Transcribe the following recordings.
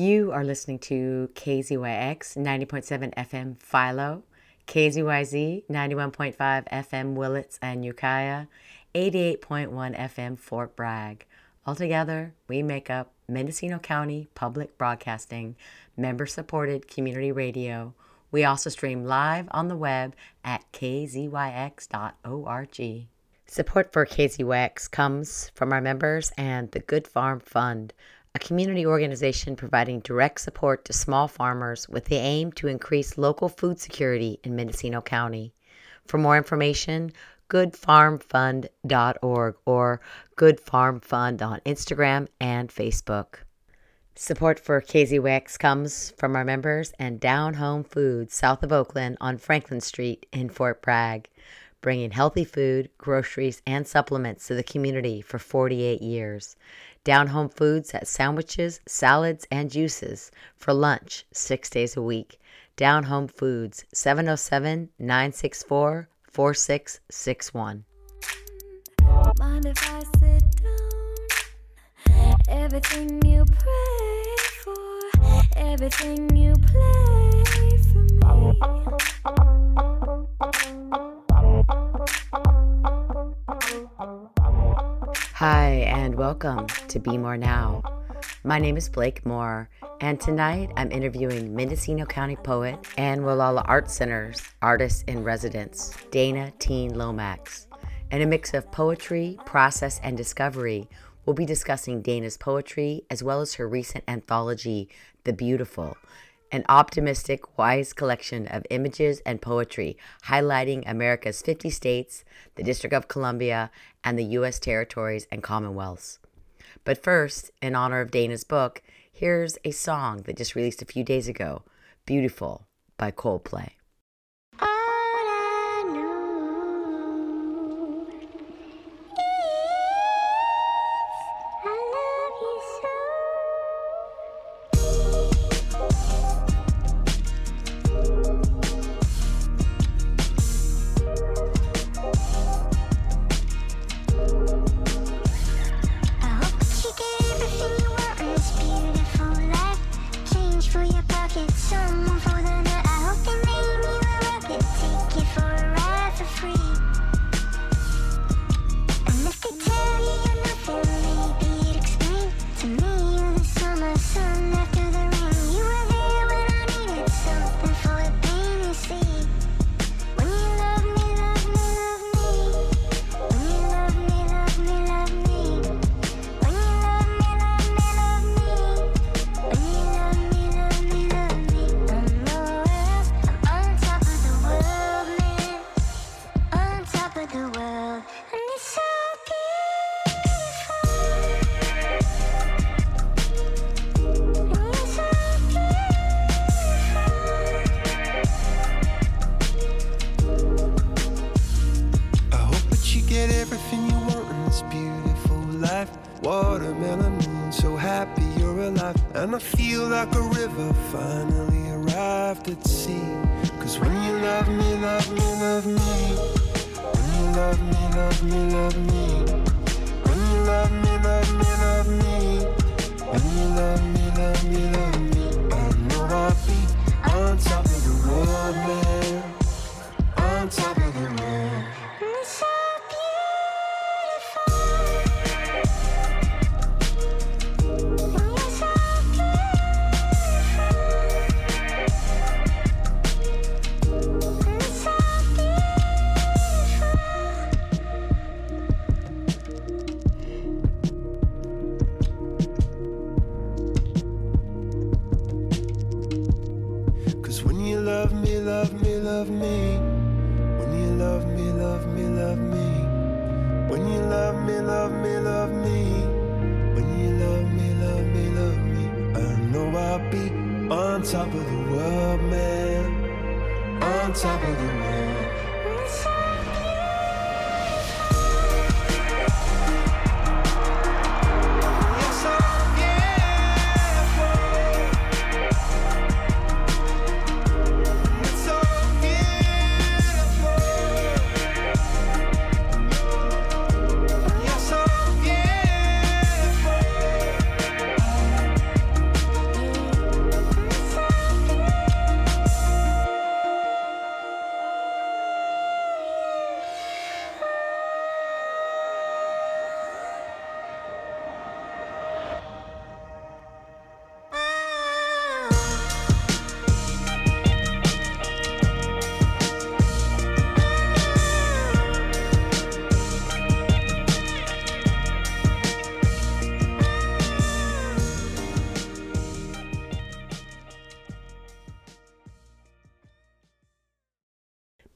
You are listening to KZYX 90.7 FM Philo, KZYZ 91.5 FM Willits and Ukiah, 88.1 FM Fort Bragg. Altogether, we make up Mendocino County Public Broadcasting, member supported community radio. We also stream live on the web at kzyx.org. Support for KZYX comes from our members and the Good Farm Fund a community organization providing direct support to small farmers with the aim to increase local food security in Mendocino County. For more information, goodfarmfund.org or Good Farm Fund on Instagram and Facebook. Support for KZYX comes from our members and Down Home Foods south of Oakland on Franklin Street in Fort Bragg, bringing healthy food, groceries, and supplements to the community for 48 years. Down Home Foods has sandwiches, salads, and juices for lunch six days a week. Down Home Foods, 707 964 4661. Mind if I sit down? Everything you pray for, everything you play for Hi, and welcome to Be More Now. My name is Blake Moore, and tonight I'm interviewing Mendocino County poet and Gualala Art Center's artist in residence, Dana Teen Lomax. In a mix of poetry, process, and discovery, we'll be discussing Dana's poetry as well as her recent anthology, The Beautiful, an optimistic, wise collection of images and poetry highlighting America's 50 states, the District of Columbia, and the U.S. territories and commonwealths. But first, in honor of Dana's book, here's a song that just released a few days ago Beautiful by Coldplay.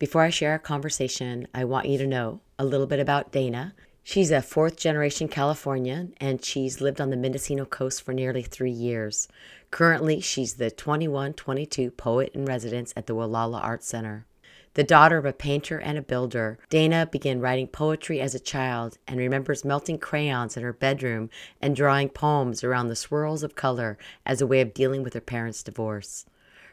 Before I share our conversation, I want you to know a little bit about Dana. She's a fourth generation Californian and she's lived on the Mendocino coast for nearly three years. Currently, she's the 2122 poet in residence at the Gualala Art Center. The daughter of a painter and a builder, Dana began writing poetry as a child and remembers melting crayons in her bedroom and drawing poems around the swirls of color as a way of dealing with her parents' divorce.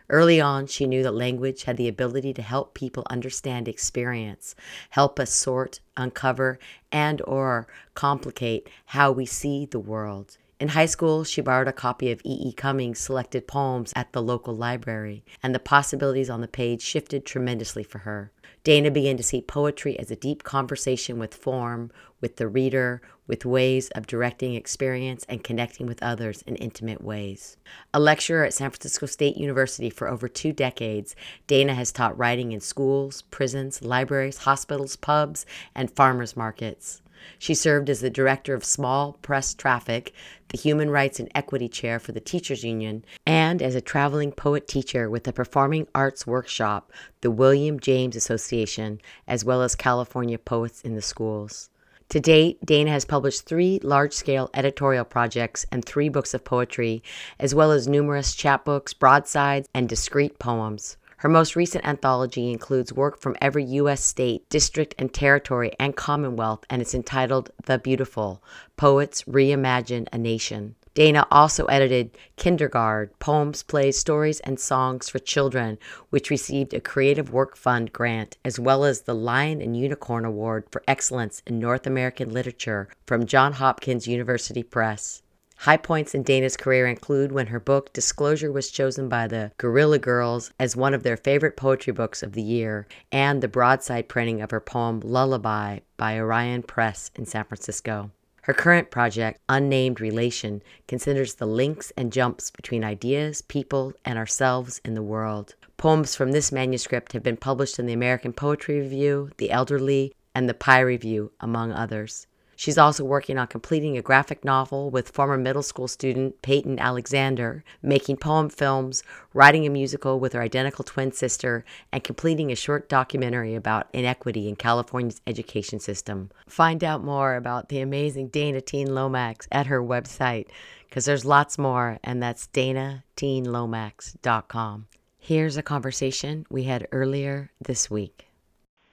Early on, she knew that language had the ability to help people understand experience, help us sort, uncover, and or complicate how we see the world. In high school, she borrowed a copy of E. E. Cummings' selected poems at the local library, and the possibilities on the page shifted tremendously for her. Dana began to see poetry as a deep conversation with form, with the reader, with ways of directing experience and connecting with others in intimate ways. A lecturer at San Francisco State University for over two decades, Dana has taught writing in schools, prisons, libraries, hospitals, pubs, and farmers markets. She served as the director of small press traffic, the Human Rights and Equity Chair for the Teachers Union, and as a traveling poet teacher with the Performing Arts Workshop, the William James Association, as well as California Poets in the Schools. To date, Dana has published three large scale editorial projects and three books of poetry, as well as numerous chapbooks, broadsides, and discrete poems. Her most recent anthology includes work from every U.S. state, district, and territory and commonwealth, and it's entitled The Beautiful Poets Reimagine a Nation. Dana also edited Kindergarde, poems, plays, stories, and songs for children, which received a Creative Work Fund grant, as well as the Lion and Unicorn Award for Excellence in North American Literature from Johns Hopkins University Press. High points in Dana's career include when her book Disclosure was chosen by the Guerrilla Girls as one of their favorite poetry books of the year, and the broadside printing of her poem Lullaby by Arion Press in San Francisco. Her current project, Unnamed Relation, considers the links and jumps between ideas, people, and ourselves in the world. Poems from this manuscript have been published in the American Poetry Review, the Elderly, and the Pie Review, among others. She's also working on completing a graphic novel with former middle school student Peyton Alexander, making poem films, writing a musical with her identical twin sister, and completing a short documentary about inequity in California's education system. Find out more about the amazing Dana Teen Lomax at her website, because there's lots more, and that's danateenlomax.com. Here's a conversation we had earlier this week.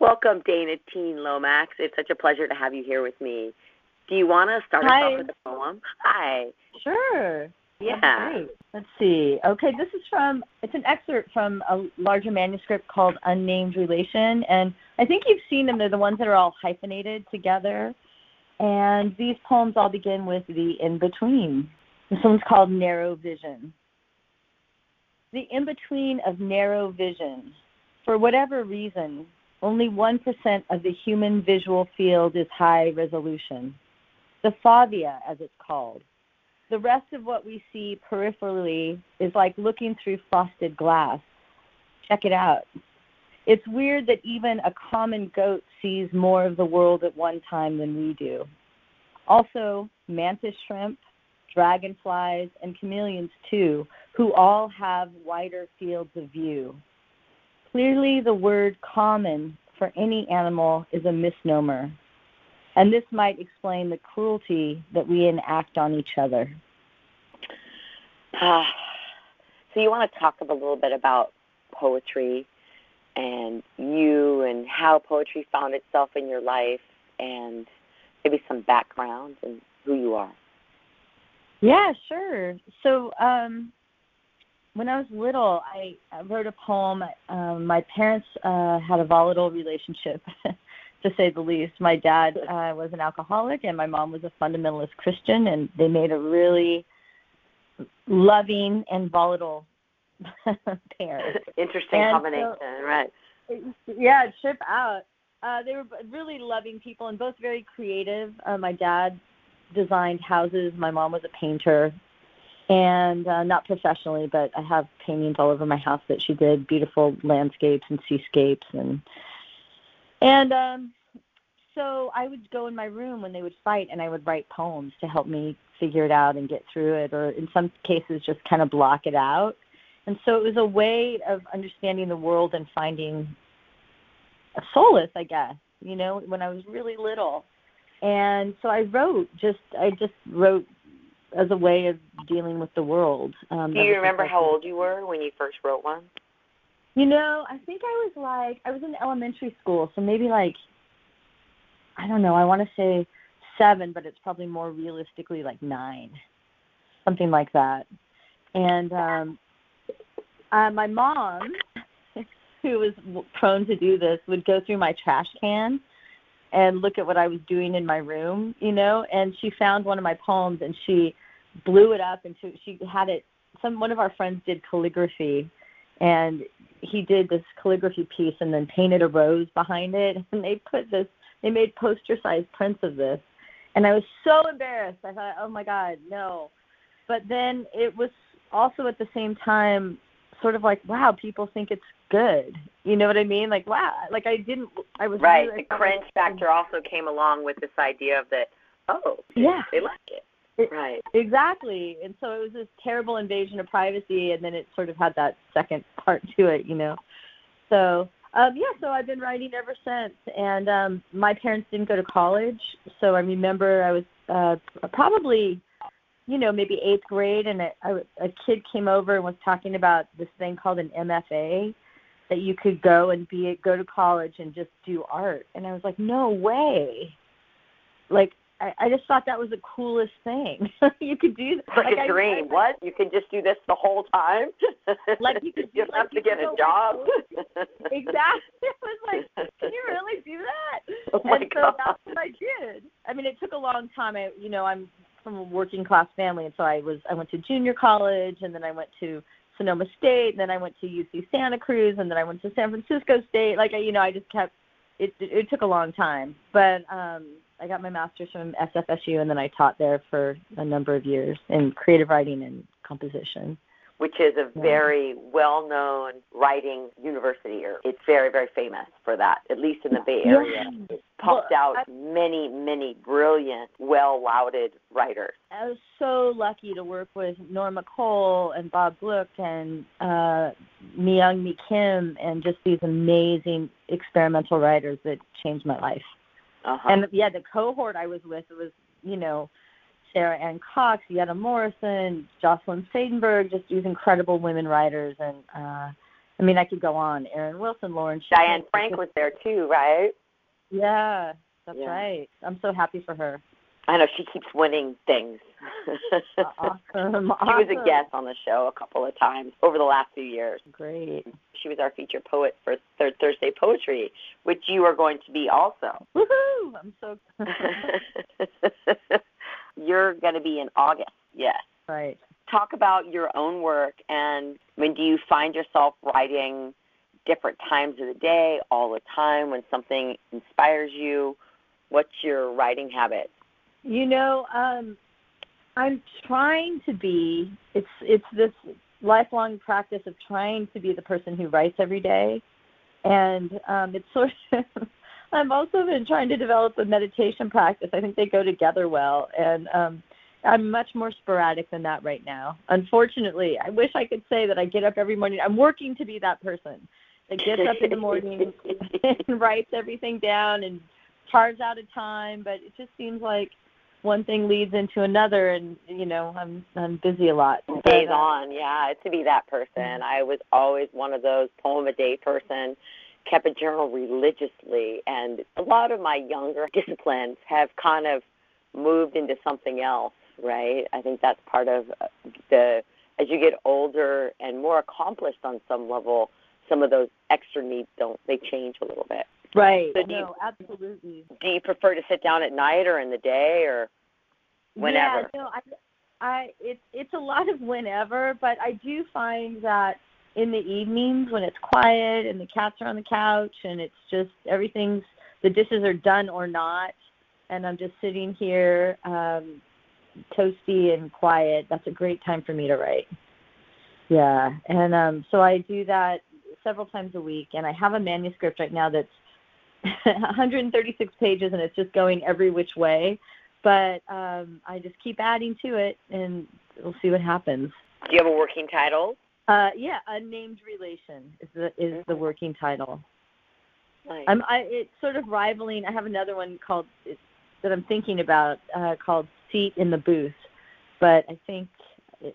Welcome, Dana Teen Lomax. It's such a pleasure to have you here with me. Do you want to start Hi. us off with a poem? Hi. Sure. Yeah. Great. Let's see. Okay, this is from, it's an excerpt from a larger manuscript called Unnamed Relation. And I think you've seen them. They're the ones that are all hyphenated together. And these poems all begin with the in between. This one's called Narrow Vision. The in between of narrow vision. For whatever reason, only 1% of the human visual field is high resolution. The fovea, as it's called. The rest of what we see peripherally is like looking through frosted glass. Check it out. It's weird that even a common goat sees more of the world at one time than we do. Also, mantis shrimp, dragonflies, and chameleons, too, who all have wider fields of view. Clearly, the word common for any animal is a misnomer, and this might explain the cruelty that we enact on each other. Ah, so, you want to talk a little bit about poetry and you and how poetry found itself in your life and maybe some background and who you are? Yeah, sure. So, um, when I was little, I, I wrote a poem. Um, my parents uh, had a volatile relationship, to say the least. My dad uh, was an alcoholic, and my mom was a fundamentalist Christian, and they made a really loving and volatile pair. Interesting And combination, so- right? yeah, trip out. Uh, they were really loving people and both very creative. Uh, my dad designed houses. My mom was a painter, and uh, not professionally, but I have paintings all over my house that she did, beautiful landscapes and seascapes, and and um, so I would go in my room when they would fight, and I would write poems to help me figure it out and get through it, or in some cases just kind of block it out. And so it was a way of understanding the world and finding a solace, I guess. You know, when I was really little, and so I wrote. Just I just wrote as a way of dealing with the world. Um, Do you remember how old you were when you first wrote one? You know, I think I was like I was in elementary school, so maybe like I don't know. I want to say seven, but it's probably more realistically like nine, something like that. And um, uh, my mom, who was prone to do this, would go through my trash can and look at what I was doing in my room, you know. And she found one of my poems and she blew it up and she, had it. Some one of our friends did calligraphy, and he did this calligraphy piece and then painted a rose behind it. And they put this. They made poster-sized prints of this, and I was so embarrassed. I thought, oh my god, no. But then it was also at the same time sort of like, wow, people think it's good. You know what I mean? Like, wow, like I didn't. I was right. Really, the cringe factor also came along with this idea of that. Oh, yeah, they like it. It, right. Exactly. And so it was this terrible invasion of privacy, and then it sort of had that second part to it, you know. So um, yeah, so I've been writing ever since. And um, my parents didn't go to college, so I remember I was uh, probably you know, maybe eighth grade, and a kid came over and was talking about this thing called an MFA that you could go and be go to college and just do art. And I was like, no way. Like I, I just thought that was the coolest thing. you could do like, like a dream. I, what? You could just do this the whole time? like you could you do, have like, to get a job. exactly. It was like, can you really do that? Oh my and so God. that's what I did. I mean, it took a long time. I, you know, I'm from a working class family, and so I was I went to junior college, and then I went to Sonoma State, and then I went to UC Santa Cruz, and then I went to San Francisco State. Like I, you know, I just kept it. It, it took a long time, but um, I got my master's from SFSU, and then I taught there for a number of years in creative writing and composition which is a very well known writing university. It's very, very famous for that, at least in the Bay Area. Yeah. It's pumped well, out I, many, many brilliant, well lauded writers. I was so lucky to work with Norma Cole and Bob Gluck and uh, Myung Mi Kim and just these amazing experimental writers that changed my life. Uh-huh. And yeah, the cohort I was with was, you know, Sarah Ann Cox, Yedda Morrison, Jocelyn Saidenberg, just these incredible women writers. And uh, I mean, I could go on. Erin Wilson, Lauren. Diane Frank was there too, right? Yeah, that's Yeah. right. I'm so happy for her. I know she keeps winning things. Awesome. She was a guest on the show a couple of times over the last few years. Great. She was our feature poet for Third Thursday Poetry, which you are going to be also. Woohoo! I'm so You're going to be in August, yes. right. Talk about your own work and when do you find yourself writing different times of the day, all the time, when something inspires you? What's your writing habit? You know, um, I'm trying to be. It's it's this lifelong practice of trying to be the person who writes every day, and um, it's sort of. I've also been trying to develop a meditation practice. I think they go together well, and um, I'm much more sporadic than that right now. Unfortunately, I wish I could say that I get up every morning. I'm working to be that person that gets up in the morning and writes everything down and carves out a time, but it just seems like one thing leads into another and you know i'm i'm busy a lot Days uh, on, yeah, to be that person. I was always one of those poem a day person, kept a journal religiously, and a lot of my younger disciplines have kind of moved into something else, right? I think that's part of uh, the as you get older and more accomplished on some level, some of those extra needs don't they change a little bit. right So do you- no absolutely Do you prefer to sit down at night or in the day or whenever? yeah no i i it's it's a lot of whenever but i do find that in the evenings when it's quiet and the cats are on the couch and it's just everything's the dishes are done or not and i'm just sitting here um toasty and quiet that's a great time for me to write yeah and um so i do that several times a week and i have a manuscript right now that's 136 pages and it's just going every which way but um i just keep adding to it and we'll see what happens Do you have a working title? uh yeah unnamed relation is the is the working title Nice. I'm, I, it's sort of rivaling. I have another one called that I'm thinking about uh, called "Seat in the Booth," but I think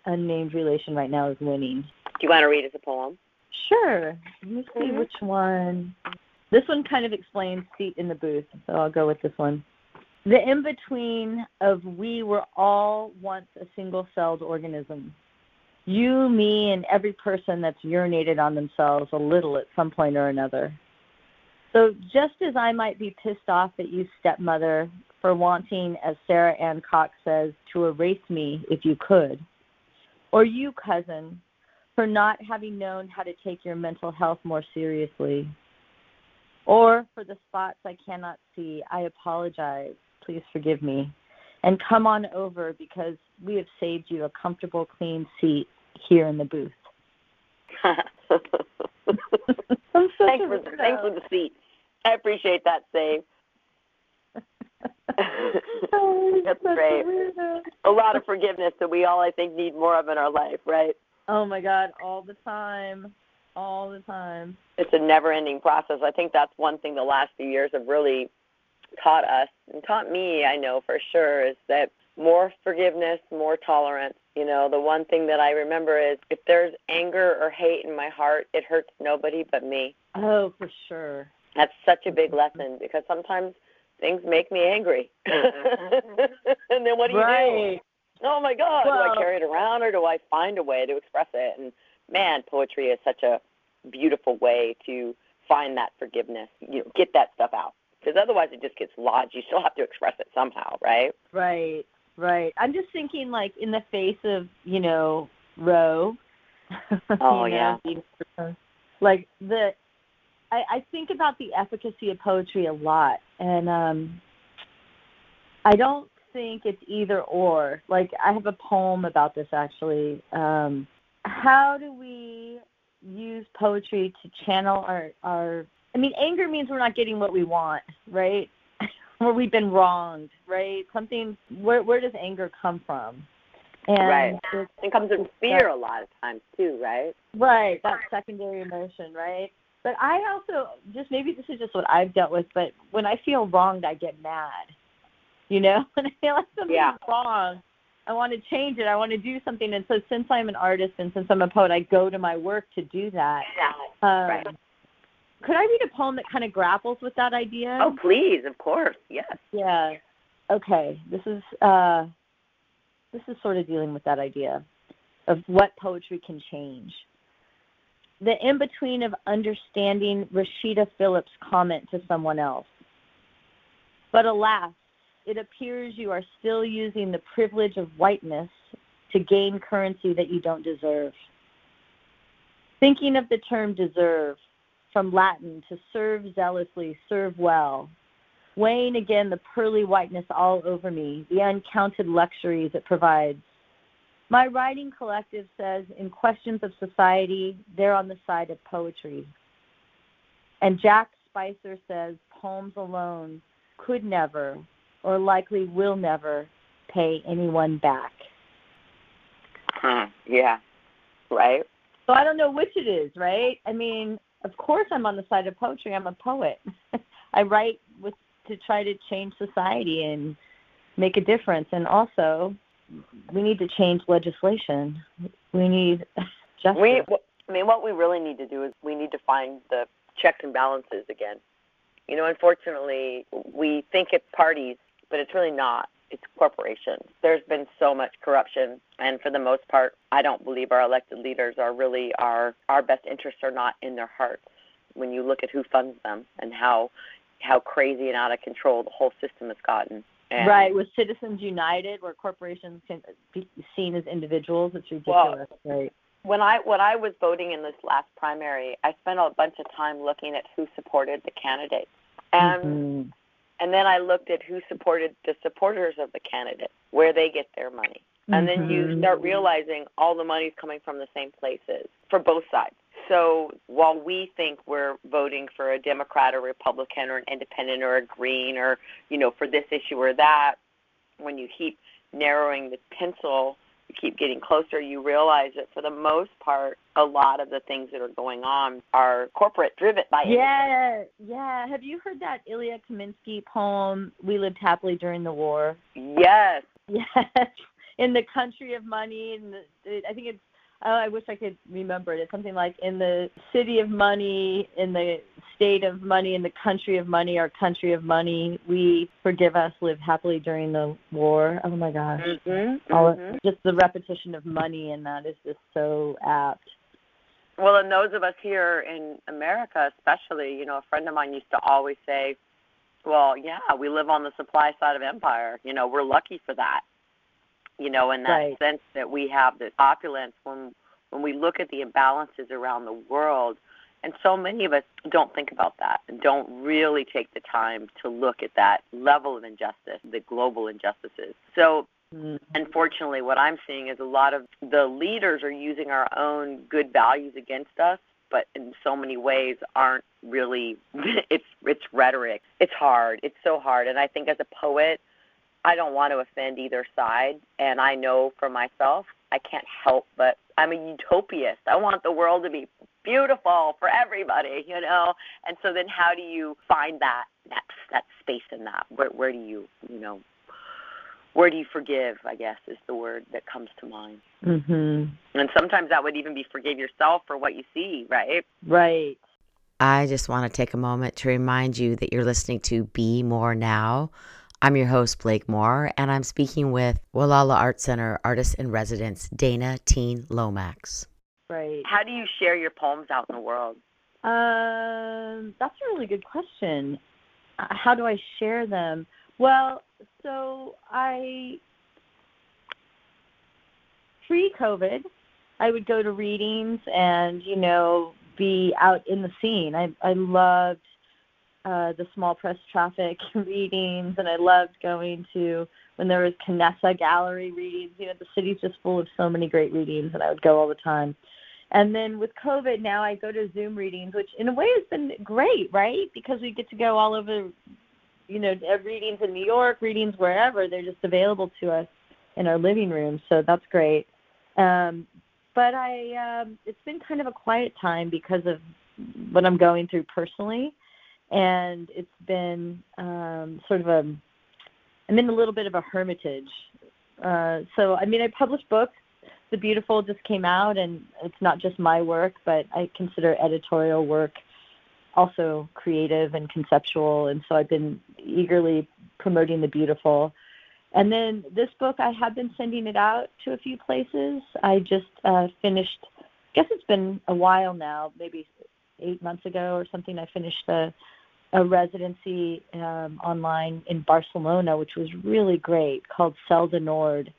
"Unnamed Relation" right now is winning. Do you want to read as a poem? Sure. Let me see mm-hmm. which one. This one kind of explains "Seat in the Booth," so I'll go with this one. The in between of we were all once a single celled organism. You, me, and every person that's urinated on themselves a little at some point or another. So just as I might be pissed off at you, stepmother, for wanting, as Sarah Ann Cox says, to erase me if you could, or you, cousin, for not having known how to take your mental health more seriously, or for the spots I cannot see, I apologize. Please forgive me. And come on over because we have saved you a comfortable, clean seat here in the booth. I'm thanks, for, thanks for the seat. I appreciate that save. Oh, that's great. A lot of forgiveness that we all, I think, need more of in our life, right? Oh my God, all the time, all the time. It's a never-ending process. I think that's one thing the last few years have really taught us and taught me. I know for sure is that more forgiveness, more tolerance. You know, the one thing that I remember is if there's anger or hate in my heart, it hurts nobody but me. Oh, for sure. That's such a big lesson because sometimes things make me angry. and then what do you right. do? Oh my God, well, do I carry it around or do I find a way to express it? And man, poetry is such a beautiful way to find that forgiveness, you know, get that stuff out. Because otherwise it just gets lodged. You still have to express it somehow, right? Right, right. I'm just thinking, like, in the face of, you know, Roe. Oh, you know, yeah. Like, the I, I think about the efficacy of poetry a lot, and um, I don't think it's either or. Like I have a poem about this actually. Um, how do we use poetry to channel our our? I mean, anger means we're not getting what we want, right? or we've been wronged, right? Something. Where where does anger come from? And right. It comes from fear a lot of times too, right? Right. That secondary emotion, right? But I also just maybe this is just what I've dealt with, but when I feel wronged, I get mad. You know, when I feel like something's yeah. wrong, I want to change it. I want to do something. And so since I'm an artist and since I'm a poet, I go to my work to do that. Yeah. Um, right. Could I read a poem that kind of grapples with that idea? Oh, please, of course, yes. Yeah. Okay. This is uh, this is sort of dealing with that idea of what poetry can change the in between of understanding Rashida Phillips' comment to someone else. But alas, it appears you are still using the privilege of whiteness to gain currency that you don't deserve. Thinking of the term deserve, from Latin to serve zealously, serve well, weighing again the pearly whiteness all over me, the uncounted luxuries it provides, my writing collective says in questions of society, they're on the side of poetry. And Jack Spicer says poems alone could never, or likely will never, pay anyone back. Huh. Yeah. Right. So I don't know which it is, right? I mean, of course I'm on the side of poetry. I'm a poet. I write with to try to change society and make a difference and also we need to change legislation. We need justice. We, I mean, what we really need to do is we need to find the checks and balances again. You know, unfortunately, we think it's parties, but it's really not. It's corporations. There's been so much corruption, and for the most part, I don't believe our elected leaders are really our our best interests are not in their hearts. When you look at who funds them and how how crazy and out of control the whole system has gotten. And right, with Citizens United, where corporations can be seen as individuals, it's ridiculous. Well, right. When I when I was voting in this last primary, I spent a bunch of time looking at who supported the candidates, and mm-hmm. And then I looked at who supported the supporters of the candidate, where they get their money, and mm-hmm. then you mm-hmm. start realizing all the money's coming from the same places for both sides. So while we think we're voting for a Democrat or Republican or an independent or a green or, you know, for this issue or that, when you keep narrowing the pencil, keep getting closer, you realize that for the most part, a lot of the things that are going on are corporate driven by yeah yeah. Have you heard that ilya kaminsky poem we lived happily during the war yes. Yes. In the country of money and i think it's oh, i wish i could remember it it's something like in the city of money in the state of money in the country of money our country of money we forgive us live happily during the war oh my gosh mm-hmm, All, mm-hmm. just the repetition of money in that is just so apt well, and those of us here in America, especially, you know, a friend of mine used to always say, "Well, yeah, we live on the supply side of empire. You know, we're lucky for that. You know, in that right. sense that we have this opulence when when we look at the imbalances around the world." And so many of us don't think about that and don't really take the time to look at that level of injustice, the global injustices. So Mm-hmm. Unfortunately, what I'm seeing is a lot of the leaders are using our own good values against us, but in so many ways aren't really. It's it's rhetoric. It's hard. It's so hard. And I think as a poet, I don't want to offend either side. And I know for myself, I can't help but I'm a utopist. I want the world to be beautiful for everybody, you know. And so then, how do you find that that that space in that? Where where do you you know where do you forgive i guess is the word that comes to mind mhm and sometimes that would even be forgive yourself for what you see right right i just want to take a moment to remind you that you're listening to be more now i'm your host blake moore and i'm speaking with Gualala art center artist in residence dana teen lomax. Right. How do you share your poems out in the world? Um that's a really good question. Uh, how do i share them? Well so I pre-COVID, I would go to readings and you know be out in the scene. I I loved uh, the small press traffic readings, and I loved going to when there was Canessa Gallery readings. You know, the city's just full of so many great readings, and I would go all the time. And then with COVID, now I go to Zoom readings, which in a way has been great, right? Because we get to go all over you know, readings in New York, readings wherever. They're just available to us in our living room, so that's great. Um, but I, um, it's been kind of a quiet time because of what I'm going through personally, and it's been um, sort of a, I'm in a little bit of a hermitage. Uh, so I mean, I published books. The Beautiful just came out, and it's not just my work, but I consider editorial work also creative and conceptual, and so I've been eagerly promoting the beautiful. And then this book, I have been sending it out to a few places. I just uh, finished, I guess it's been a while now, maybe eight months ago or something. I finished a, a residency um, online in Barcelona, which was really great, called Cel de Nord.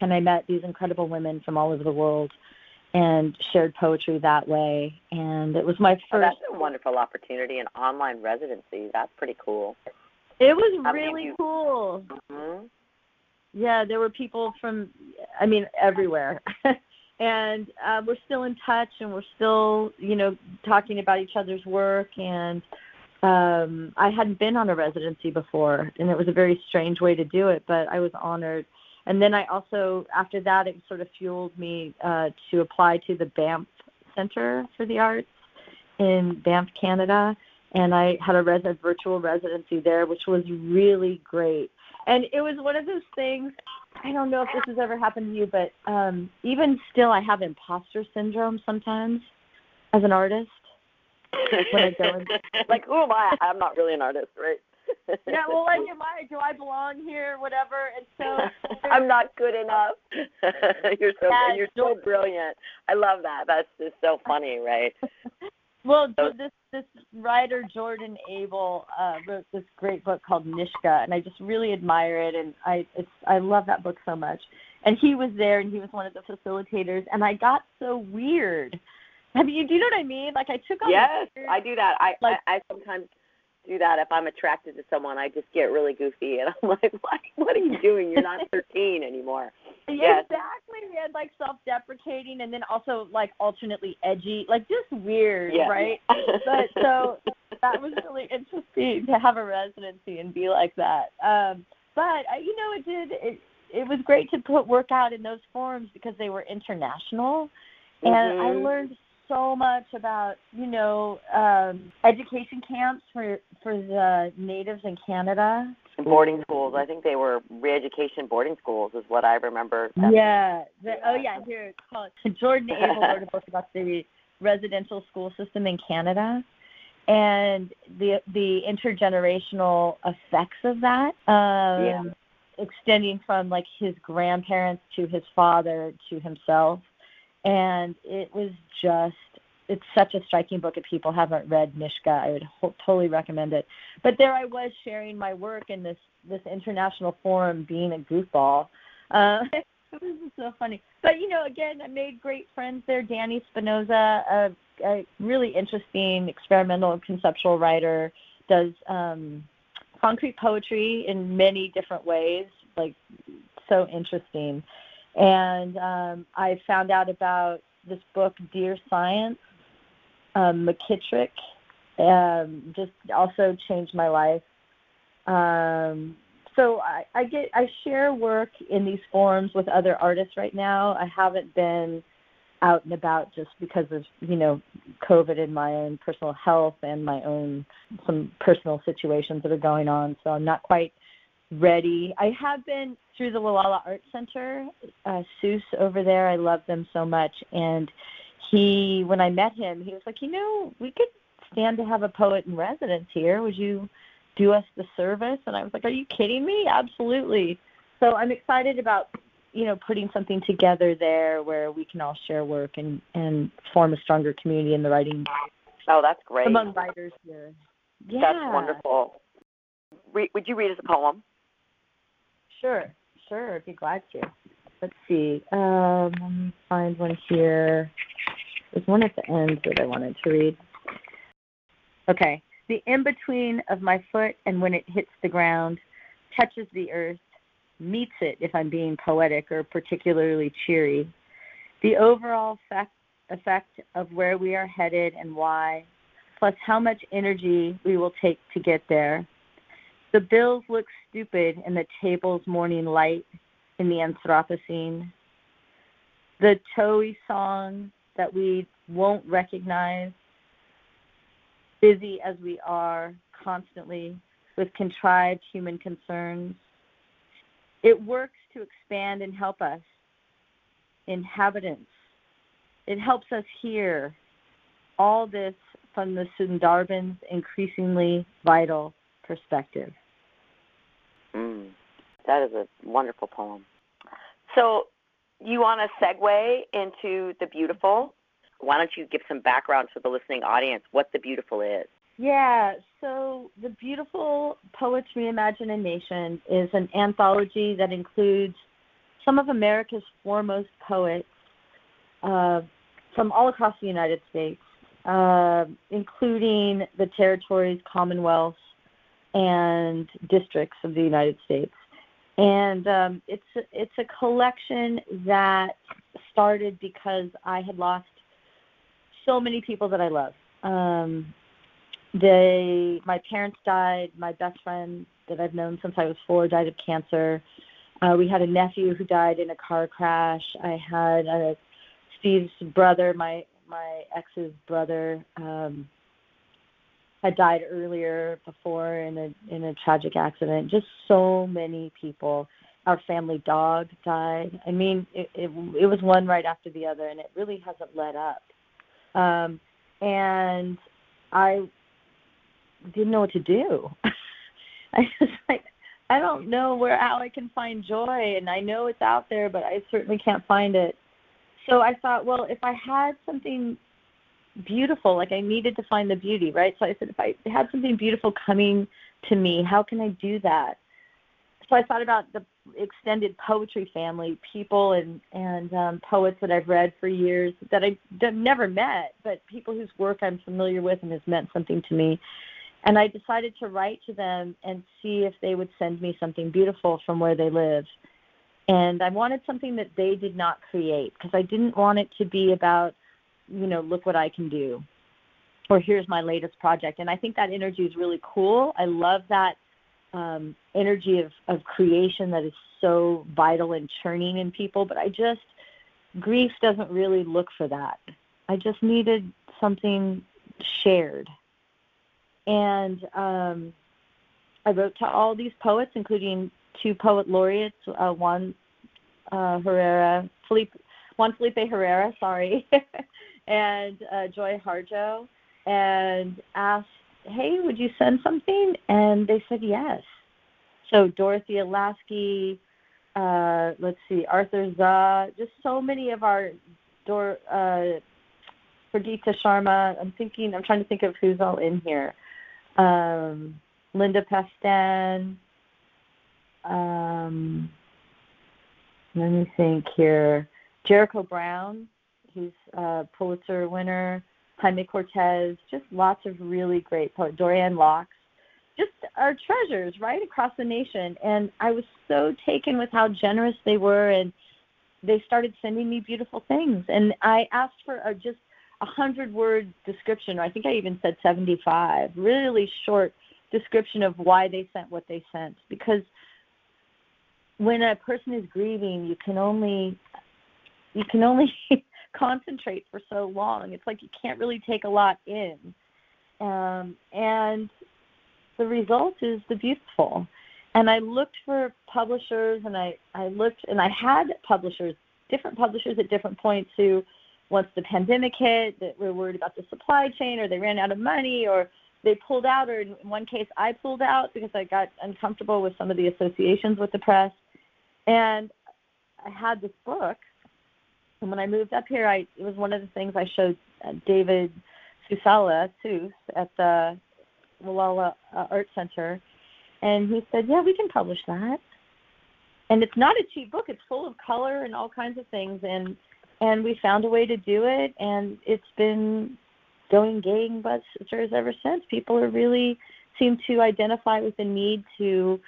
And I met these incredible women from all over the world and shared poetry that way. And it was my first. Oh, that's a wonderful opportunity, an online residency. That's pretty cool. It was How really you... cool. Mm-hmm. Yeah, there were people from, I mean, everywhere. and uh, we're still in touch and we're still, you know, talking about each other's work. And um, I hadn't been on a residency before, and it was a very strange way to do it, but I was honored and then I also after that it sort of fueled me uh, to apply to the Banff Center for the Arts in Banff, Canada, and I had a, res- a virtual residency there, which was really great. And it was one of those things. I don't know if this has ever happened to you, but um, even still, I have imposter syndrome sometimes as an artist. When I go in, like, who am I? I'm not really an artist, right? yeah, well, like, am I? Do I belong here? Whatever. And so I'm not good enough. you're so yeah, you're so brilliant. I love that. That's just so funny, right? well, so, this this writer Jordan Abel uh, wrote this great book called Nishga, and I just really admire it, and I it's I love that book so much. And he was there, and he was one of the facilitators, and I got so weird. Have you? Do you know what I mean? Like I took on. Yes, I do that. I like, I, I sometimes do that if I'm attracted to someone. I just get really goofy, and I'm like, "What? What are you doing? You're not 13 anymore." Yes. Exactly. And like self-deprecating, and then also like alternately edgy, like just weird, yeah. right? but so that was really interesting to have a residency and be like that. Um, but I, you know, it did. It, it was great to put work out in those forums because they were international, and I Mhm. learned so much about you know um, education camps for for the natives in Canada. And boarding schools. I think they were re-education boarding schools, is what I remember. Yeah. The, oh yeah. Here it's called Jordan Abel wrote a book about the residential school system in Canada and the the intergenerational effects of that. Um, Yeah. Extending from like his grandparents to his father to himself, and it was just. It's such a striking book. If people haven't read Nishga, I would ho- totally recommend it. But there I was sharing my work in this this international forum, being a goofball. Uh, it was so funny. But you know, again, I made great friends there. Dani Spinosa, a, a really interesting experimental and conceptual writer, does um, concrete poetry in many different ways, like so interesting. And um, I found out about this book, Dear Science, um, McKittrick, um, just also changed my life. Um, so I, I get I share work in these forums with other artists right now. I haven't been out and about just because of you know COVID and my own personal health and my own some personal situations that are going on. So I'm not quite ready. I have been through the Gualala Art Center. Uh, Seuss over there, I love them so much. And he, when I met him, he was like, you know, we could stand to have a poet in residence here. Would you do us the service? And I was like, are you kidding me? Absolutely. So I'm excited about you know putting something together there where we can all share work and and form a stronger community in the writing Oh, that's great. among writers here. Yeah. That's wonderful. Re- would you read us a poem? Sure, sure. I'd be glad to. Let's see. Um, let me find one here. There's one at the end that I wanted to read. Okay. The in between of my foot and when it hits the ground touches the earth, meets it if I'm being poetic or particularly cheery. The overall effect, effect of where we are headed and why, plus how much energy we will take to get there. The bills look stupid in the table's morning light in the Anthropocene. The Toei song that we won't recognize, busy as we are constantly with contrived human concerns. It works to expand and help us, inhabitants. It helps us hear all this from the Sundarban's increasingly vital perspective. Mm, that is a wonderful poem. So, you want to segue into the beautiful? Why don't you give some background to the listening audience what the beautiful is? Yeah, so the Beautiful Poets Nation is an anthology that includes some of America's foremost poets uh, from all across the United States, uh, including the territories, commonwealths, and districts of the United States. And um, it's it's a collection that started because I had lost so many people that I love. Um, they, my parents died. My best friend that I've known since I was four died of cancer. Uh, we had a nephew who died in a car crash. I had a Steve's brother, my my ex's brother, um, had died earlier before in a in a tragic accident. Just so many people. Our family dog died. I mean, it it, it was one right after the other, and it really hasn't let up. Um, and I didn't know what to do. I was like, I don't know where how I can find joy, and I know it's out there, but I certainly can't find it. So I thought, well, if I had something beautiful, like I needed to find the beauty, right? So I said, if I had something beautiful coming to me, how can I do that? So I thought about the extended poetry family, people and and um, poets that I've read for years that I've never met, but people whose work I'm familiar with and has meant something to me. And I decided to write to them and see if they would send me something beautiful from where they live. And I wanted something that they did not create because I didn't want it to be about, you know, look what I can do or here's my latest project. And I think that energy is really cool. I love that um, energy of, of creation that is so vital and churning in people. But I just, grief doesn't really look for that. I just needed something shared. And um, I wrote to all these poets, including two poet laureates, uh, Juan uh, Herrera, Felipe, Juan Felipe Herrera, sorry, and uh, Joy Harjo, and asked, "Hey, would you send something?" And they said yes. So Dorothy Lasky, uh, let's see, Arthur Sze, just so many of our Dor, uh, Prageeta Sharma. I'm thinking, I'm trying to think of who's all in here. Um, Linda Pastan. Um, let me think here. Jericho Brown, who's a Pulitzer winner. Jaime Cortez, just lots of really great poets. Dorianne Laux, just our treasures right across the nation. And I was so taken with how generous they were, and they started sending me beautiful things. And I asked for a, just a hundred word description. or I think I even said 75. Really short description of why they sent what they sent because when a person is grieving you can only you can only concentrate for so long. It's like you can't really take a lot in. Um, and the result is the beautiful. And i looked for publishers and i i looked and i had publishers different publishers at different points who once the pandemic hit that were worried about the supply chain or they ran out of money or they pulled out, or in one case, I pulled out because I got uncomfortable with some of the associations with the press. And I had this book, and when I moved up here, I it was one of the things I showed uh, David Susalla Sus at the Walla uh, Art Center, and he said, "Yeah, we can publish that." And it's not a cheap book; it's full of color and all kinds of things, and and we found a way to do it, and it's been going gangbusters ever since. People are really seem to identify with the need to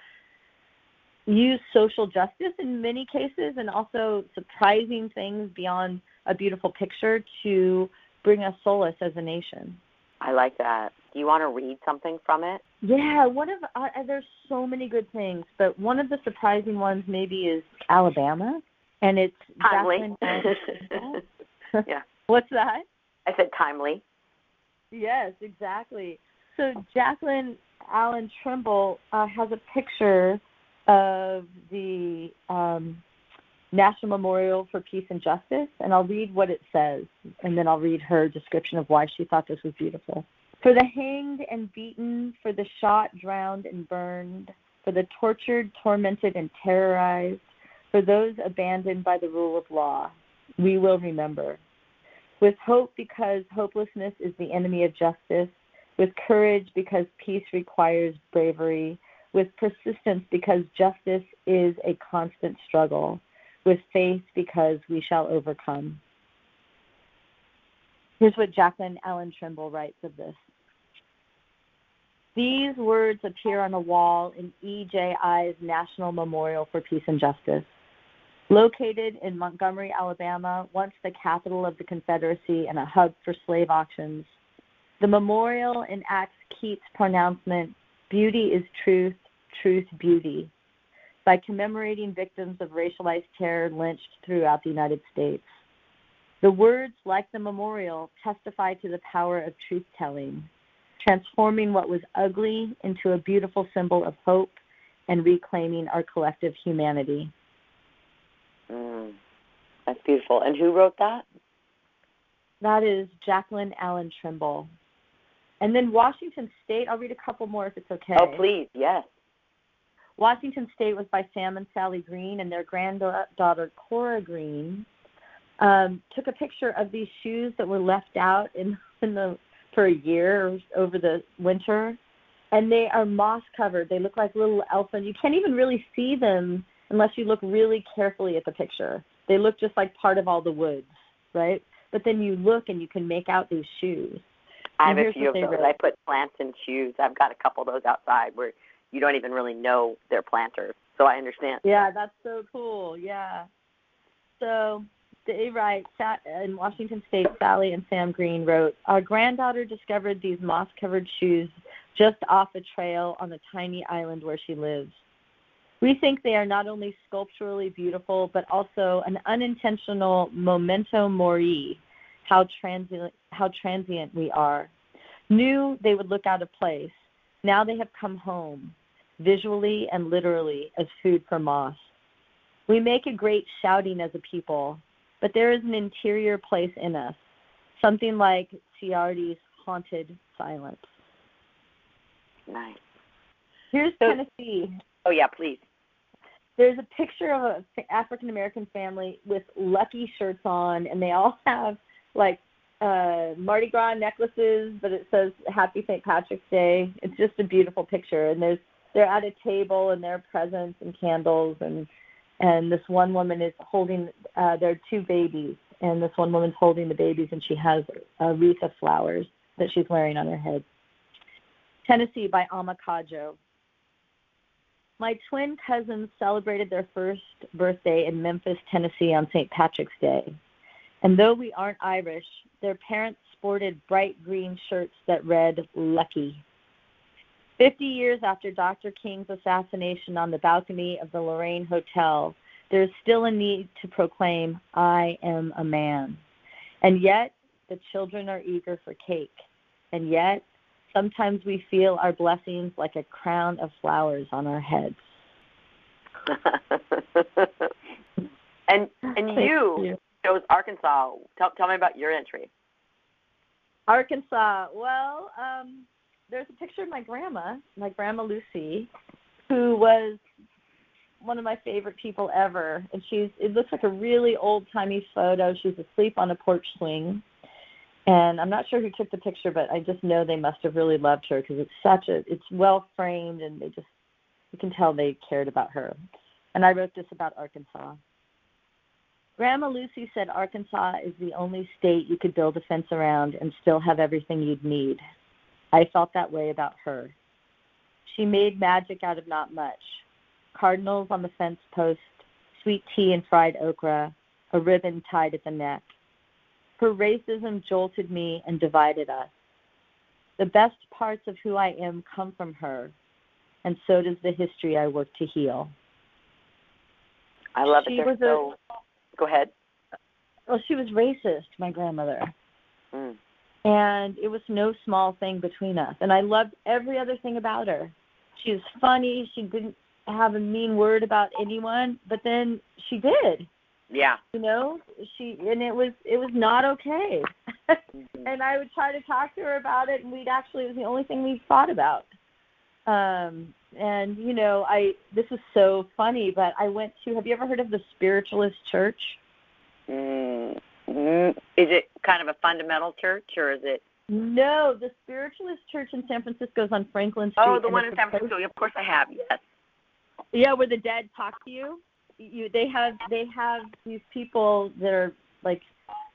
use social justice in many cases and also surprising things beyond a beautiful picture to bring us solace as a nation. I like that. Do you want to read something from it? Yeah, one of uh, there's so many good things, but one of the surprising ones maybe is Alabama, and it's timely. yeah. What's that? I said timely. Yes, exactly. So Jacqueline Allen Trimble uh, has a picture of the um, National Memorial for Peace and Justice, and I'll read what it says, and then I'll read her description of why she thought this was beautiful. For the hanged and beaten, for the shot, drowned, and burned, for the tortured, tormented, and terrorized, for those abandoned by the rule of law, we will remember with hope because hopelessness is the enemy of justice, with courage because peace requires bravery, with persistence because justice is a constant struggle, with faith because we shall overcome. Here's what Jacqueline Allen Trimble writes of this. These words appear on a wall in EJI's National Memorial for Peace and Justice. Located in Montgomery, Alabama, once the capital of the Confederacy and a hub for slave auctions, the memorial enacts Keats' pronouncement, Beauty is truth, truth, beauty, by commemorating victims of racialized terror lynched throughout the United States. The words, like the memorial, testify to the power of truth telling, transforming what was ugly into a beautiful symbol of hope and reclaiming our collective humanity. Mm, that's beautiful. And who wrote that? That is Jacqueline Allen Trimble. And then Washington State, I'll read a couple more if it's okay. Oh, please, yes. Washington State was by Sam and Sally Green, and their granddaughter, Cora Green, um, took a picture of these shoes that were left out in, in the for a year over the winter. And they are moss covered. They look like little elephants. You can't even really see them unless you look really carefully at the picture. They look just like part of all the woods, right? But then you look and you can make out these shoes. I have a few of those. Wrote. I put plants in shoes. I've got a couple of those outside where you don't even really know they're planters. So I understand. Yeah, that's so cool. Yeah. So they write in Washington State, Sally and Sam Green wrote, Our granddaughter discovered these moss covered shoes just off a trail on the tiny island where she lives. We think they are not only sculpturally beautiful, but also an unintentional memento mori, how how transient we are. Knew they would look out of place. Now they have come home, visually and literally, as food for moths. We make a great shouting as a people, but there is an interior place in us, something like Ciardi's haunted silence. Nice. Here's So- Tennessee. Oh yeah, please. There's a picture of an African American family with lucky shirts on, and they all have like uh Mardi Gras necklaces, but it says Happy St. Patrick's Day. It's just a beautiful picture, and there's they're at a table and there are presents and candles, and and this one woman is holding uh there are two babies, and this one woman's holding the babies, and she has a wreath of flowers that she's wearing on her head. Tennessee by Ama Codjoe. My twin cousins celebrated their first birthday in Memphis, Tennessee on St. Patrick's Day. And though we aren't Irish, their parents sported bright green shirts that read Lucky. Fifty years after Dr. King's assassination on the balcony of the Lorraine Hotel, there is still a need to proclaim, I am a man. And yet, the children are eager for cake. And yet, sometimes we feel our blessings like a crown of flowers on our heads. and and you, chose Arkansas. Tell tell me about your entry. Arkansas. Well, um, there's a picture of my grandma, my grandma Lucy, who was one of my favorite people ever. And she's it looks like a really old timey photo. She's asleep on a porch swing. And I'm not sure who took the picture, but I just know they must have really loved her because it's such a it's well framed and they just you can tell they cared about her. And I wrote this about Arkansas. Grandma Lucy said Arkansas is the only state you could build a fence around and still have everything you'd need. I felt that way about her. She made magic out of not much cardinals on the fence post, sweet tea and fried okra, a ribbon tied at the neck. Her racism jolted me and divided us. The best parts of who I am come from her, and so does the history I work to heal. I love She it. Was a- Go ahead. Well, she was racist, my grandmother. Mm. And it was no small thing between us. And I loved every other thing about her. She was funny. She didn't have a mean word about anyone, but then she did. Yeah. You know, she and it was it was not okay. Mhm. and I would try to talk to her about it, and we'd actually it was the only thing we thought about. Um, and you know, I this is so funny, but I went to. Have you ever heard of the Spiritualist Church? Mm, is it kind of a fundamental church, or is it? No, the Spiritualist Church in San Francisco is on Franklin Street. Oh, the one in San Francisco. Of course, I have. Yes. Yeah, where the dead talk to you. You they have they have these people that are like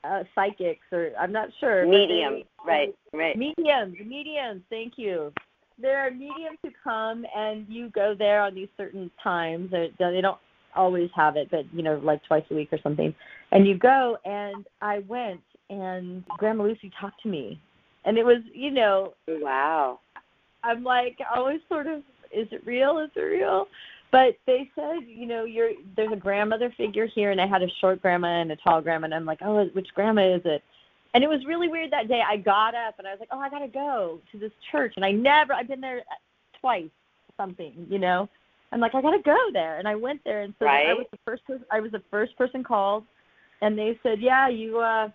uh, psychics or I'm not sure. but Medium. they- Right. Right. Mediums, mediums. Thank you. There are mediums who come and you go there on these certain times. They don't always have it, but you know, like twice a week or something. And you go, and I went, and Grandma Lucy talked to me, and it was, you know, Wow. I'm like always sort of, is it real? Is it real? But they said, you know, you're there's a grandmother figure here, and I had a short grandma and a tall grandma, and I'm like, oh, which grandma is it? And it was really weird that day. I got up and I was like, oh, I gotta go to this church, and I never, I've been there twice, something, you know. I'm like, I gotta go there, and I went there, and so I was the first, person, I was the first person called, and they said, yeah, you, uh,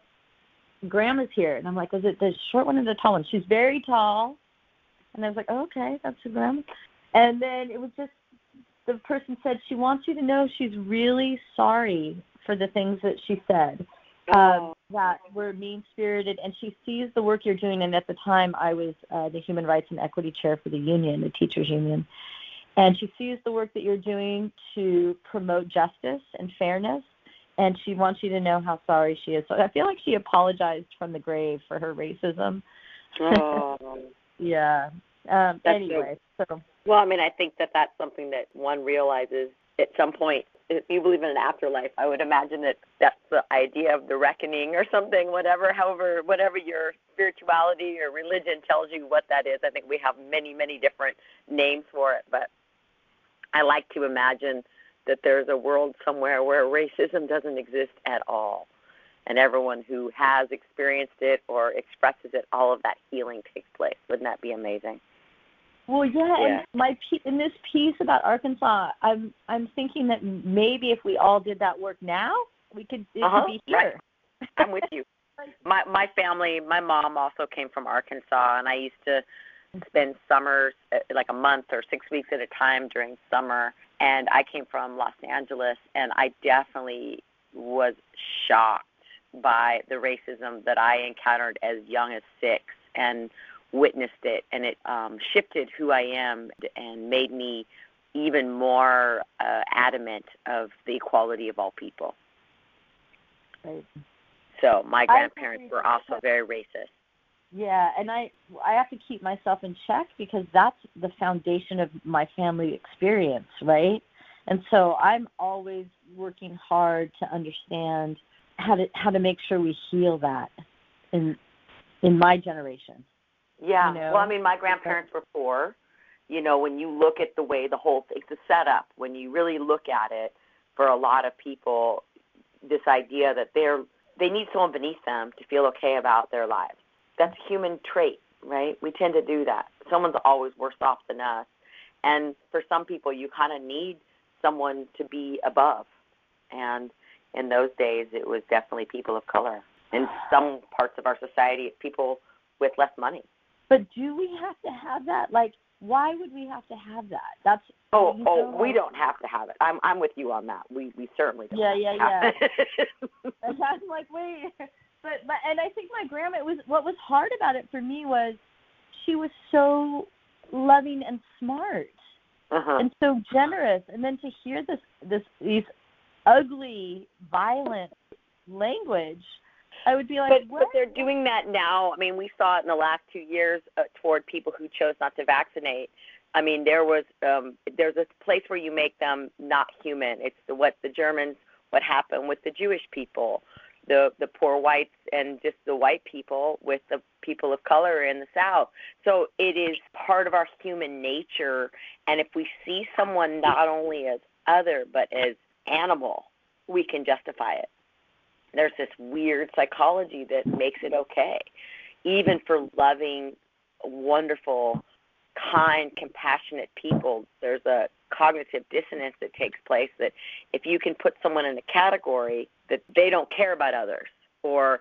grandma's here, and I'm like, was it the short one or the tall one? She's very tall, and I was like, oh, okay, that's your grandma. And then it was just the person said she wants you to know she's really sorry for the things that she said um, that were mean spirited, and she sees the work you're doing. And at the time, I was uh, the Human Rights and Equity Chair for the union, the teachers union, and she sees the work that you're doing to promote justice and fairness. And she wants you to know how sorry she is. So I feel like she apologized from the grave for her racism. Oh. Yeah. Um, That's anyway, so Well, I mean, I think that that's something that one realizes at some point if you believe in an afterlife, I would imagine that that's the idea of the reckoning or something, whatever, however, whatever your spirituality or religion tells you what that is. I think we have many, many different names for it, but I like to imagine that there's a world somewhere where racism doesn't exist at all. And everyone who has experienced it or expresses it, all of that healing takes place. Wouldn't that be amazing? Well, yeah, yeah. and my in this piece about Arkansas, I'm I'm thinking that maybe if we all did that work now, we could it uh-huh, could be here. Right. I'm with you. my my family, my mom also came from Arkansas, and I used to spend summers uh, like a month or six weeks at a time during summer. And I came from Los Angeles, and I definitely was shocked by the racism that I encountered as young as six, and witnessed it, and it um, shifted who I am and made me even more uh, adamant of the equality of all people. Right. So my grandparents were also very racist. Yeah, and I I have to keep myself in check because that's the foundation of my family experience, right? And so I'm always working hard to understand how to how to make sure we heal that in in my generation. Yeah. You know? Well, I mean, my grandparents were poor. You know, when you look at the way the whole it's a setup, when you really look at it, for a lot of people, this idea that they're they need someone beneath them to feel okay about their lives. That's a human trait, right? We tend to do that. Someone's always worse off than us. And for some people, you kind of need someone to be above. And in those days, it was definitely people of color. In some parts of our society, it's people with less money. But do we have to have that? Like, why would we have to have that? That's oh oh we don't have to have it. I'm I'm with you on that. We we certainly don't. Yeah yeah yeah. I'm like wait, but but and I think my grandma was what was hard about it for me was she was so loving and smart uh-huh. and so generous, and then to hear this this these ugly violent language I would be like, but, what? but they're doing that now. I mean, we saw it in the last two years uh, toward people who chose not to vaccinate. I mean, there was um, there's a place where you make them not human. It's the, what the Germans, what happened with the Jewish people, the the poor whites, and just the white people with the people of color in the South. So it is part of our human nature. And if we see someone not only as other but as animal, we can justify it there's this weird psychology that makes it okay, even for loving, wonderful, kind, compassionate people. There's a cognitive dissonance that takes place that if you can put someone in a category that they don't care about others or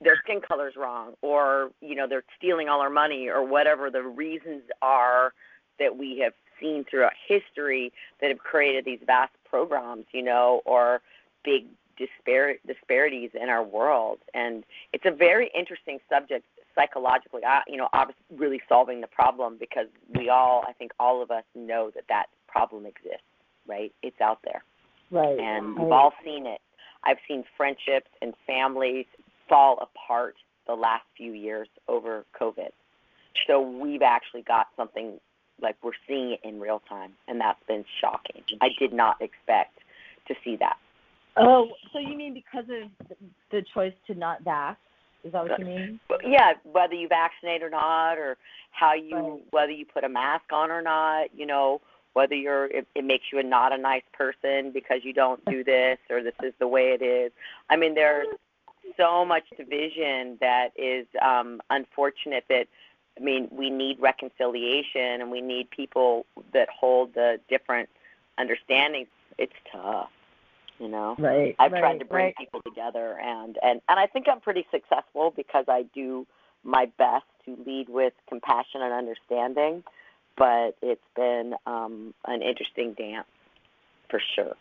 their skin color's wrong or you know they're stealing all our money or whatever the reasons are that we have seen throughout history that have created these vast programs you know or big dispar- disparities in our world, and it's a very interesting subject psychologically. I, you know, obviously, really solving the problem because we all, I think, all of us know that that problem exists. Right? It's out there, right? And we've all seen it. I've seen friendships and families fall apart the last few years over COVID. So we've actually got something like we're seeing it in real time, and that's been shocking. I did not expect to see that. Oh, so you mean because of the choice to not vax? Is that what you mean? Yeah, whether you vaccinate or not, or how you right. whether you put a mask on or not. You know, whether you're it, it makes you a not a nice person because you don't do this or this is the way it is. I mean, there's so much division that is um, unfortunate. That I mean, we need reconciliation and we need people that hold the different understandings. It's tough you know right i've right, tried to bring right. people together and and and i think i'm pretty successful because i do my best to lead with compassion and understanding but it's been um an interesting dance for sure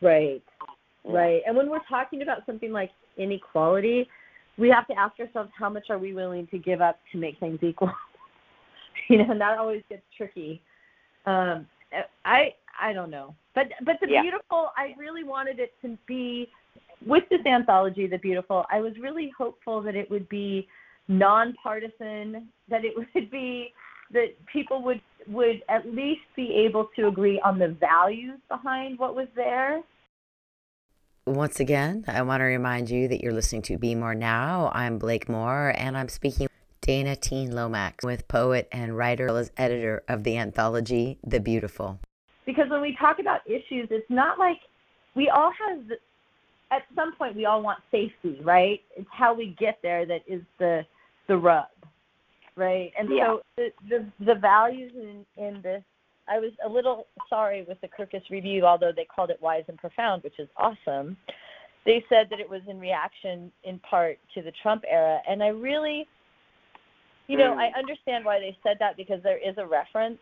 right right and when we're talking about something like inequality we have to ask ourselves how much are we willing to give up to make things equal you know and that always gets tricky um i I don't know. But but the yeah. beautiful, I really wanted it to be with this anthology, the beautiful. I was really hopeful that it would be nonpartisan, that it would be that people would would at least be able to agree on the values behind what was there. Once again, I want to remind you that you're listening to Be More Now. I'm Blake Moore, and I'm speaking Dana Teen Lomax with poet and writer as editor of the anthology The Beautiful. Because when we talk about issues, it's not like we all have at some point we all want safety, right? It's how we get there that is the the rub, right? And yeah. so the, the the values in in this, I was a little sorry with the Kirkus review, although they called it wise and profound, which is awesome. They said that it was in reaction in part to the Trump era, and I really you know, I mm. understand why they said that because there is a reference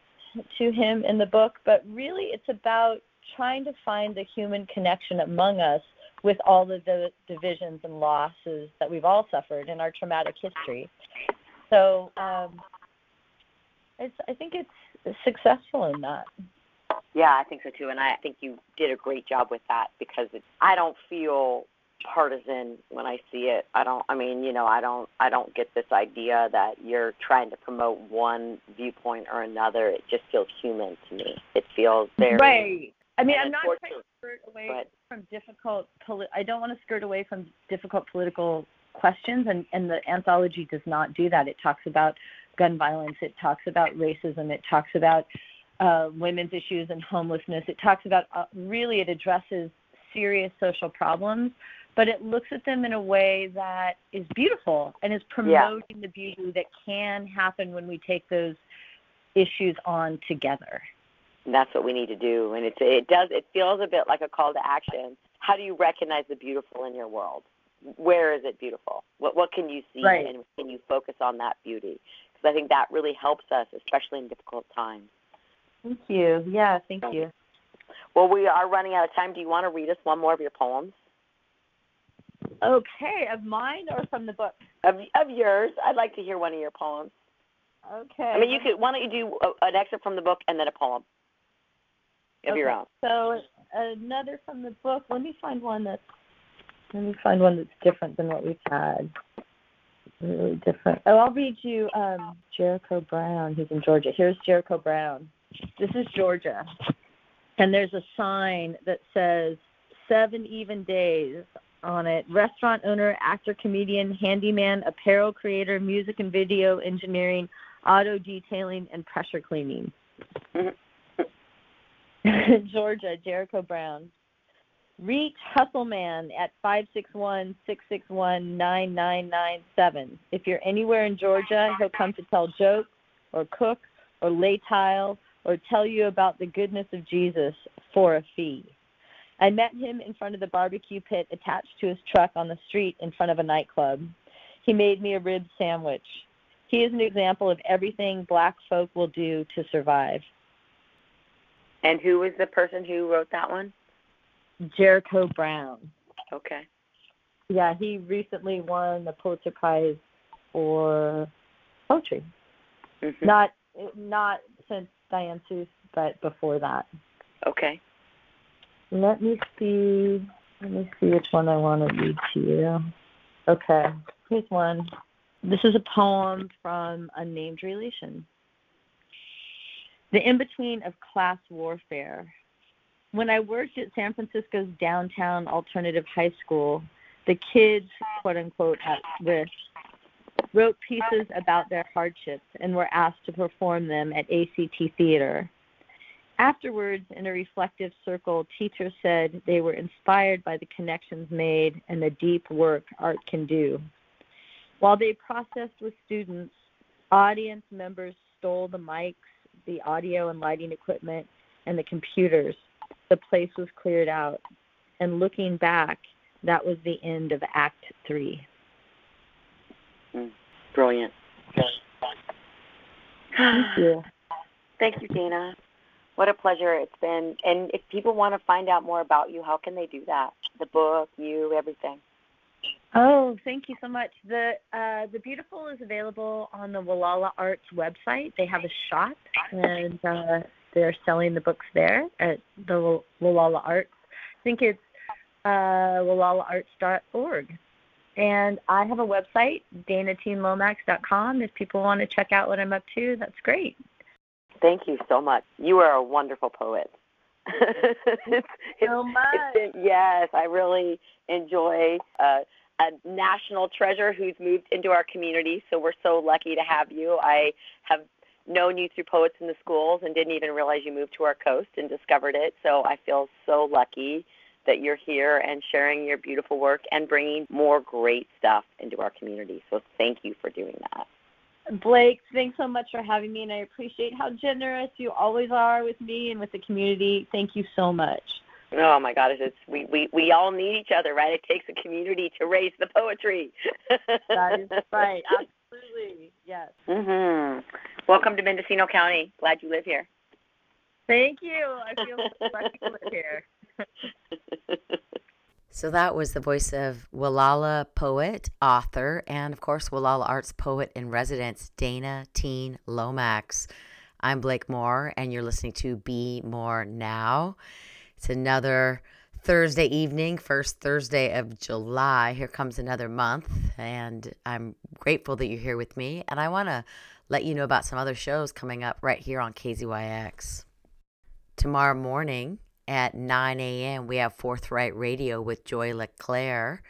to him in the book, but really it's about trying to find the human connection among us with all of the divisions and losses that we've all suffered in our traumatic history. So um, it's, I think it's successful in that. Yeah, I think so too, and I think you did a great job with that because it's, I don't feel partisan when I see it. I don't I mean, you know, I don't I don't get this idea that you're trying to promote one viewpoint or another. It just feels human to me. It feels very Right. I mean, I'm not trying to skirt away but, from difficult poli- I don't want to skirt away from difficult political questions and and the anthology does not do that. It talks about gun violence, it talks about racism, it talks about uh, women's issues and homelessness. It talks about uh, really it addresses serious social problems but it looks at them in a way that is beautiful and is promoting yeah. the beauty that can happen when we take those issues on together. And that's what we need to do, and it's it does it feels a bit like a call to action. How do you recognize the beautiful in your world? Where is it beautiful? What what can you see, right. and can you focus on that beauty? Because I think that really helps us, especially in difficult times. Thank you. Yeah, thank you. Well, we are running out of time. Do you want to read us one more of your poems? Okay, of mine or from the book? Of of yours. I'd like to hear one of your poems. Okay. I mean, you could. Why don't you do a, an excerpt from the book and then a poem of okay. your own? So another from the book. Let me find one that's. Let me find one that's different than what we've had. Really different. Oh, I'll read you um, Jericho Brown, who's in Georgia. Here's Jericho Brown. This is Georgia, and there's a sign that says seven even days on it restaurant owner, actor, comedian, handyman, apparel creator, music and video engineering, auto detailing, and pressure cleaning. Georgia, Jericho Brown. Reach Hustleman at 561-661-9997. If you're anywhere in Georgia, he'll come to tell jokes or cook or lay tile or tell you about the goodness of Jesus for a fee. I met him in front of the barbecue pit attached to his truck on the street in front of a nightclub. He made me a rib sandwich. He is an example of everything black folk will do to survive. And who was the person who wrote that one? Jericho Brown. Okay. Yeah, he recently won the Pulitzer Prize for poetry. Mm-hmm. Not not since Diane Seuss, but before that. Okay. Let me see. Let me see which one I want to read to you. Okay, here's one. This is a poem from Unnamed Relation. The in between of class warfare. When I worked at San Francisco's downtown alternative high school, the kids, quote unquote, at risk, wrote pieces about their hardships and were asked to perform them at ACT Theater. Afterwards, in a reflective circle, teachers said they were inspired by the connections made and the deep work art can do. While they processed with students, audience members stole the mics, the audio and lighting equipment, and the computers. The place was cleared out. And looking back, that was the end of Act Three. Mm, brilliant. Thank you. Thank you, Dana. What a pleasure it's been. And if people want to find out more about you, how can they do that? The book, you, everything. Oh, thank you so much. The uh, the beautiful is available on the Gualala Arts website. They have a shop, and uh, they're selling the books there at the Gualala Arts. I think it's uh, gualalaarts.org. And I have a website, danateenlomax.com. If people want to check out what I'm up to, that's great. Thank you so much. You are a wonderful poet. it's, so much. It's yes, I really enjoy uh, a national treasure who's moved into our community. So we're so lucky to have you. I have known you through Poets in the Schools and didn't even realize you moved to our coast and discovered it. So I feel so lucky that you're here and sharing your beautiful work and bringing more great stuff into our community. So thank you for doing that. Blake, thanks so much for having me, and I appreciate how generous you always are with me and with the community. Thank you so much. Oh my God! It's we we we all need each other, right? It takes a community to raise the poetry. that is right. Absolutely, yes. Mhm. Welcome to Mendocino County. Glad you live here. Thank you. I feel so lucky to live here. So that was the voice of Gualala poet, author, and of course, Gualala Arts poet in residence, Dana Teen Lomax. I'm Blake Moore, and you're listening to Be More Now. It's another Thursday evening, first Thursday of July. Here comes another month, and I'm grateful that you're here with me. And I want to let you know about some other shows coming up right here on KZYX. Tomorrow morning, at 9 a.m. We have Forthright Radio with Joy LeClaire.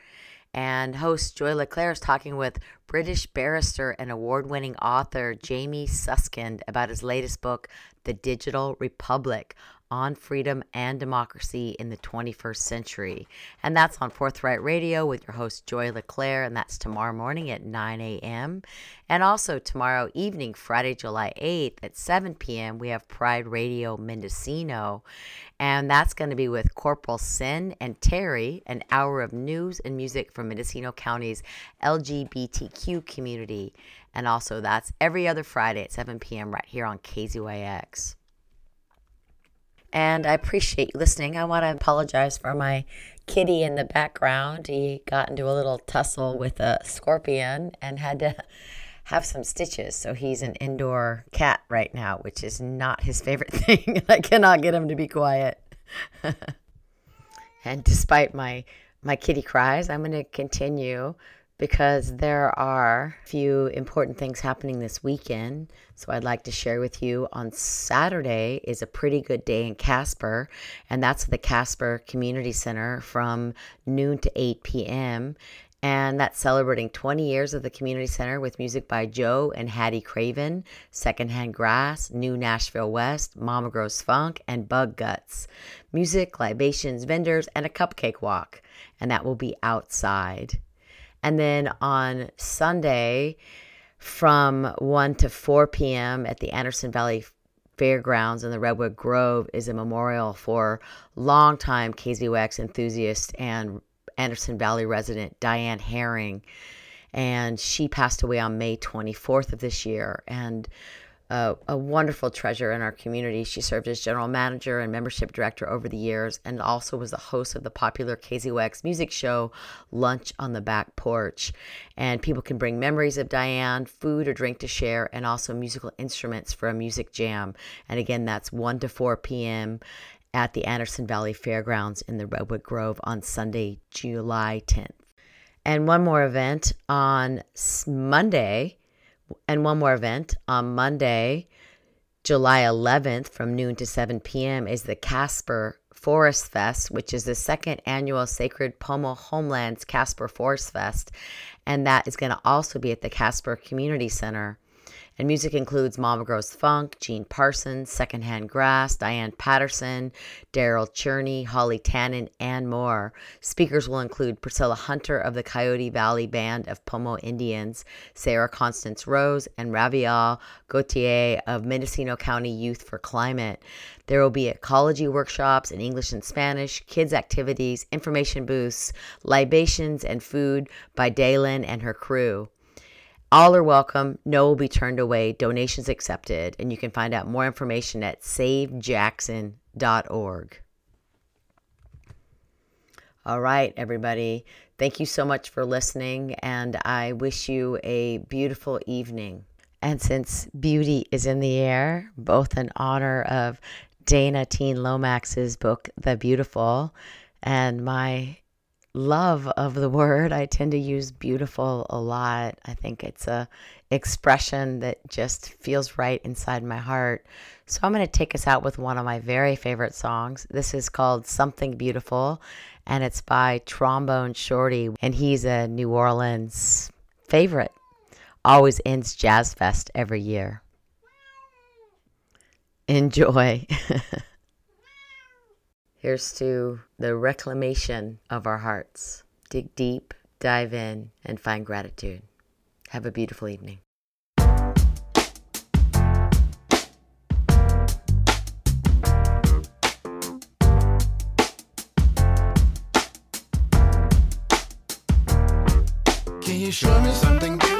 And host Joy LeClaire is talking with British barrister and award winning author Jamie Susskind about his latest book, The Digital Republic on freedom and democracy in the 21st century. And that's on Forthright Radio with your host, Joy LeClaire, and that's tomorrow morning at 9 a.m. And also tomorrow evening, Friday, July 8th at 7 p.m., we have Pride Radio Mendocino. And that's going to be with Corporal Sin and Terry, an hour of news and music from Mendocino County's LGBTQ community. And also, that's every other Friday at 7 p.m. right here on KZYX and I appreciate you listening. I want to apologize for my kitty in the background. He got into a little tussle with a scorpion and had to have some stitches. So he's an indoor cat right now, which is not his favorite thing. I cannot get him to be quiet. and despite my my kitty cries, I'm going to continue because there are a few important things happening this weekend. So I'd like to share with you on Saturday is a pretty good day in Caspar, and that's the Caspar Community Center from noon to 8 p.m. And that's celebrating 20 years of the community center with music by Joe and Hattie Craven, Secondhand Grass, New Nashville West, Mama Grows Funk, and Bug Guts. Music, libations, vendors, and a cupcake walk. And that will be outside. And then on Sunday from 1 to 4 p.m. at the Anderson Valley Fairgrounds in the Redwood Grove is a memorial for longtime KZYX enthusiast and Anderson Valley resident Diane Herring. And she passed away on May 24th of this year. And a, a, wonderful treasure in our community. She served as general manager and membership director over the years and also was the host of the popular KZYX music show Lunch on the Back Porch. And people can bring memories of Diane, food or drink to share, and also musical instruments for a music jam. And again, that's 1 to 4 p.m. at the Anderson Valley Fairgrounds in the Redwood Grove on Sunday, July 10th. And one more event on Monday and one more event on Monday, July 11th from noon to 7 p.m. is the Caspar Forest Fest, which is the second annual Sacred Pomo Homelands Caspar Forest Fest. And that is going to also be at the Caspar Community Center. And music includes Mama Grows Funk, Gene Parsons, Secondhand Grass, Diane Patterson, Darryl Cherney, Holly Tannen, and more. Speakers will include Priscilla Hunter of the Coyote Valley Band of Pomo Indians, Sarah Constance Rose, and Ravial Gautier of Mendocino County Youth for Climate. There will be ecology workshops in English and Spanish, kids' activities, information booths, libations, and food by Daylin and her crew. All are welcome. No will be turned away. Donations accepted. And you can find out more information at savejackson.org. All right, everybody. Thank you so much for listening, and I wish you a beautiful evening. And since beauty is in the air, both in honor of Dana Teen Lomax's book, The Beautiful, and my love of the word. I tend to use beautiful a lot. I think it's a expression that just feels right inside my heart. So I'm going to take us out with one of my very favorite songs. This is called Something Beautiful and it's by Trombone Shorty and he's a New Orleans favorite. Always ends Jazz Fest every year. Enjoy. Here's to the reclamation of our hearts. Dig deep, dive in, and find gratitude. Have a beautiful evening. Can you show me something?